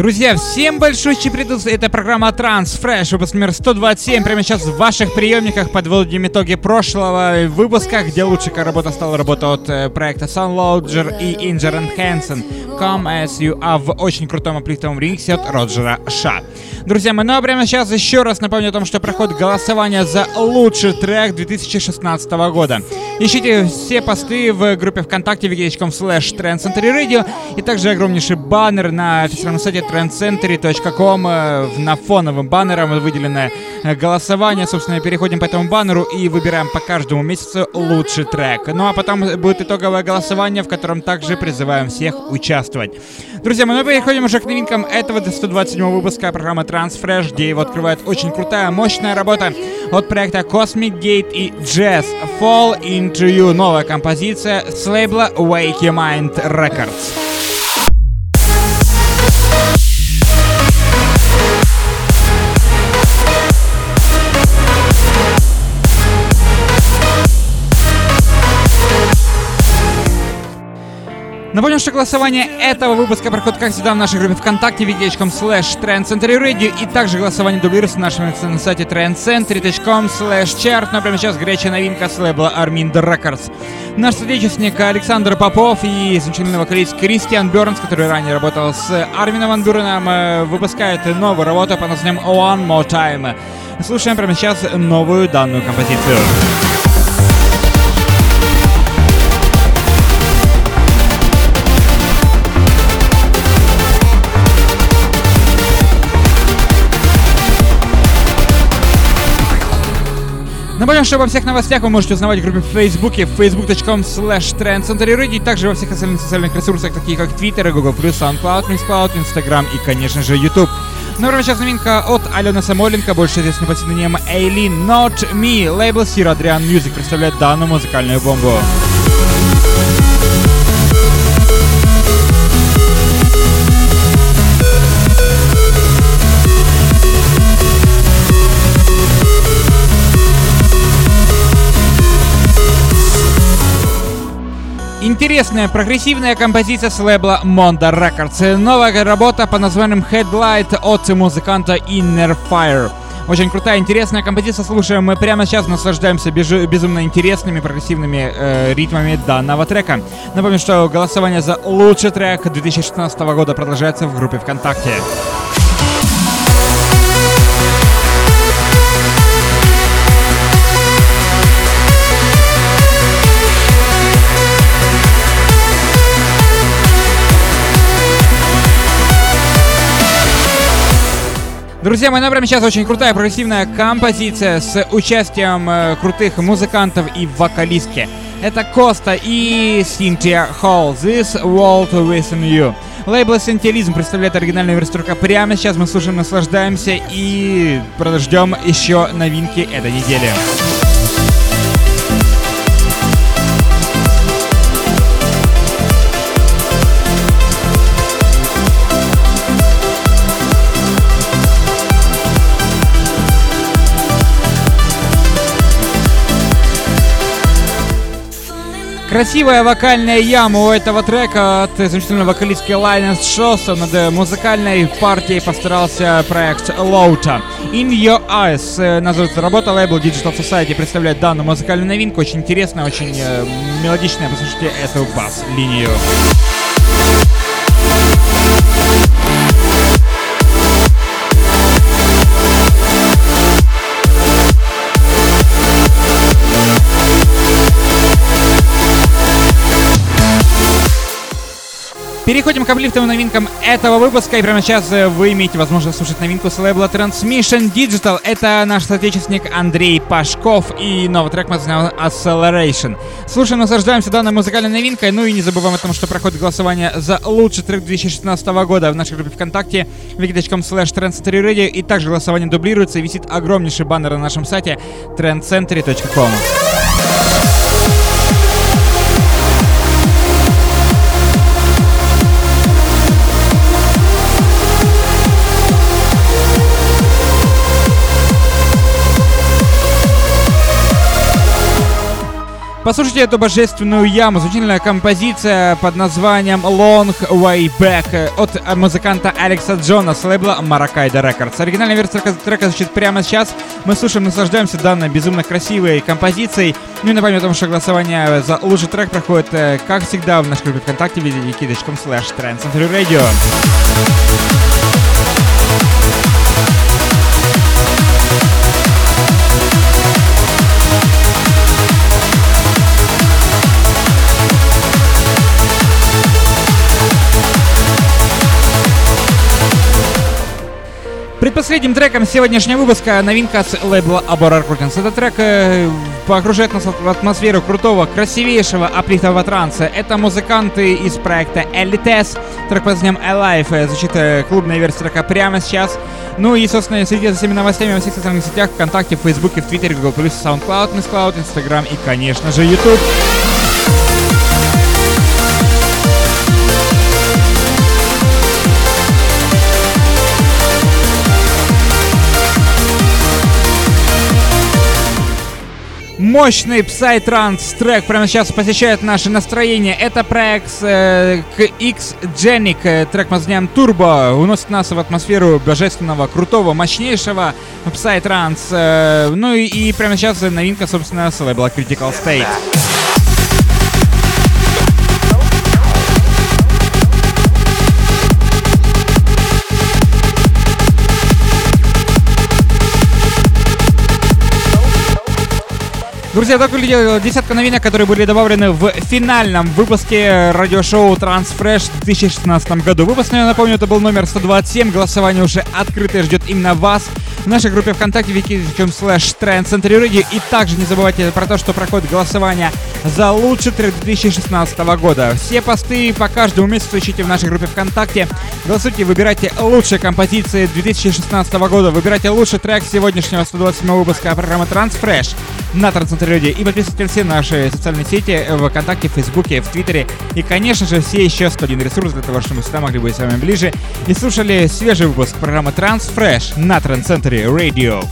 Друзья, всем большой привет! Это программа Transfresh, выпуск номер 127. Прямо сейчас в ваших приемниках подводим итоги прошлого выпуска, где лучшая работа стала работа от э, проекта Sunloader и Inger Hansen. As You Are в очень крутом аплифтовом ремиксе от Роджера Ша. Друзья мои, ну а прямо сейчас еще раз напомню о том, что проходит голосование за лучший трек 2016 года. Ищите все посты в группе ВКонтакте wiki.com slash Radio и также огромнейший баннер на официальном сайте trendcentury.com э, на фоновым баннером выделенное э, голосование. Собственно, переходим по этому баннеру и выбираем по каждому месяцу лучший трек. Ну а потом будет итоговое голосование, в котором также призываем всех участвовать. Друзья, мы переходим уже к новинкам этого 127 выпуска программы Transfresh, где его открывает очень крутая, мощная работа от проекта Cosmic Gate и Jazz Fall Into You. Новая композиция с лейбла Wake Your Mind Records. Напомню, что голосование этого выпуска проходит, как всегда, в нашей группе ВКонтакте, wiki.com slash trendcentury и также голосование дублируется на нашем на сайте trendcentury.com slash chart. Но прямо сейчас горячая новинка с лейбла Armin Records. Наш соотечественник Александр Попов и замечательный вокалист Кристиан Бернс, который ранее работал с Армином Ван э, выпускает новую работу под названием One More Time. Слушаем прямо сейчас новую данную композицию. Напомню, что обо всех новостях вы можете узнавать в группе в Фейсбуке facebook.com slash trendcenterradio и также во всех остальных социальных ресурсах, такие как Twitter, Google+, SoundCloud, Mixcloud, Instagram и, конечно же, YouTube. Ну, а сейчас новинка от Алены Самойленко, больше известной под псевдонимом Эйлин Not Me. Лейбл Sir Adrian Music представляет данную музыкальную бомбу. Интересная прогрессивная композиция с лейбла Mondo Records. Новая работа по названием Headlight от музыканта Inner Fire. Очень крутая, интересная композиция. Слушаем мы прямо сейчас, наслаждаемся безумно интересными прогрессивными э, ритмами данного трека. Напомню, что голосование за лучший трек 2016 года продолжается в группе ВКонтакте. Друзья мои, прямо сейчас очень крутая прогрессивная композиция с участием э, крутых музыкантов и вокалистки. Это Коста и Синтия Холл. This World Within You. Лейбл Сентиализм представляет оригинальную версию прямо сейчас. Мы слушаем, наслаждаемся и подождем еще новинки этой недели. Красивая вокальная яма у этого трека от замечательного вокалистки Лайнес Шосса. Над музыкальной партией постарался проект Лоута. In Your Eyes э, называется работа. Лейбл Digital Society представляет данную музыкальную новинку. Очень интересная, очень э, мелодичная. Послушайте эту бас-линию. Переходим к облифтовым новинкам этого выпуска. И прямо сейчас э, вы имеете возможность слушать новинку с лейбла Transmission Digital. Это наш соотечественник Андрей Пашков и новый трек называется Acceleration. Слушаем, наслаждаемся данной музыкальной новинкой. Ну и не забываем о том, что проходит голосование за лучший трек 2016 года в нашей группе ВКонтакте wiki.com slash trendcentury и также голосование дублируется и висит огромнейший баннер на нашем сайте trendcentury.com. Послушайте эту божественную яму, звучительная композиция под названием Long Way Back от музыканта Алекса Джона с лейбла Maracaido Records. Оригинальная версия трека звучит прямо сейчас. Мы слушаем, наслаждаемся данной безумно красивой композицией. Ну и напомню о том, что голосование за лучший трек проходит, э, как всегда, в нашей группе ВКонтакте wiki.com slash Radio. Предпоследним треком сегодняшнего выпуска новинка с лейбла Abora Recordings. Этот трек э, погружает нас в атмосферу крутого, красивейшего аплифтового транса. Это музыканты из проекта Elites. Трек под названием Alive. Э, звучит э, клубная версия трека прямо сейчас. Ну и, собственно, следите за всеми новостями во всех социальных сетях, ВКонтакте, в Фейсбуке, в Твиттере, Google+, SoundCloud, Miss Cloud, Instagram и, конечно же, YouTube. Мощный Psytrance трек прямо сейчас посещает наше настроение. Это проект э, X Genic, э, трек под названием Turbo, уносит нас в атмосферу божественного, крутого, мощнейшего Psytrance. Э, ну и, и прямо сейчас новинка, собственно, с лейбла Critical State. Друзья, так выглядела десятка новинок, которые были добавлены в финальном выпуске радиошоу Transfresh в 2016 году. Выпуск, я напомню, это был номер 127. Голосование уже открытое ждет именно вас в нашей группе ВКонтакте wiki.com slash Radio. И также не забывайте про то, что проходит голосование за лучший трек 2016 года. Все посты по каждому месяцу ищите в нашей группе ВКонтакте. Голосуйте, выбирайте лучшие композиции 2016 года. Выбирайте лучший трек сегодняшнего 127 выпуска программы Transfresh на Трансцентроде. И подписывайтесь все наши социальные сети в ВКонтакте, в Фейсбуке, в Твиттере. И, конечно же, все еще 101 ресурс для того, чтобы мы всегда могли быть с вами ближе. И слушали свежий выпуск программы Transfresh на Трансцентре Radio.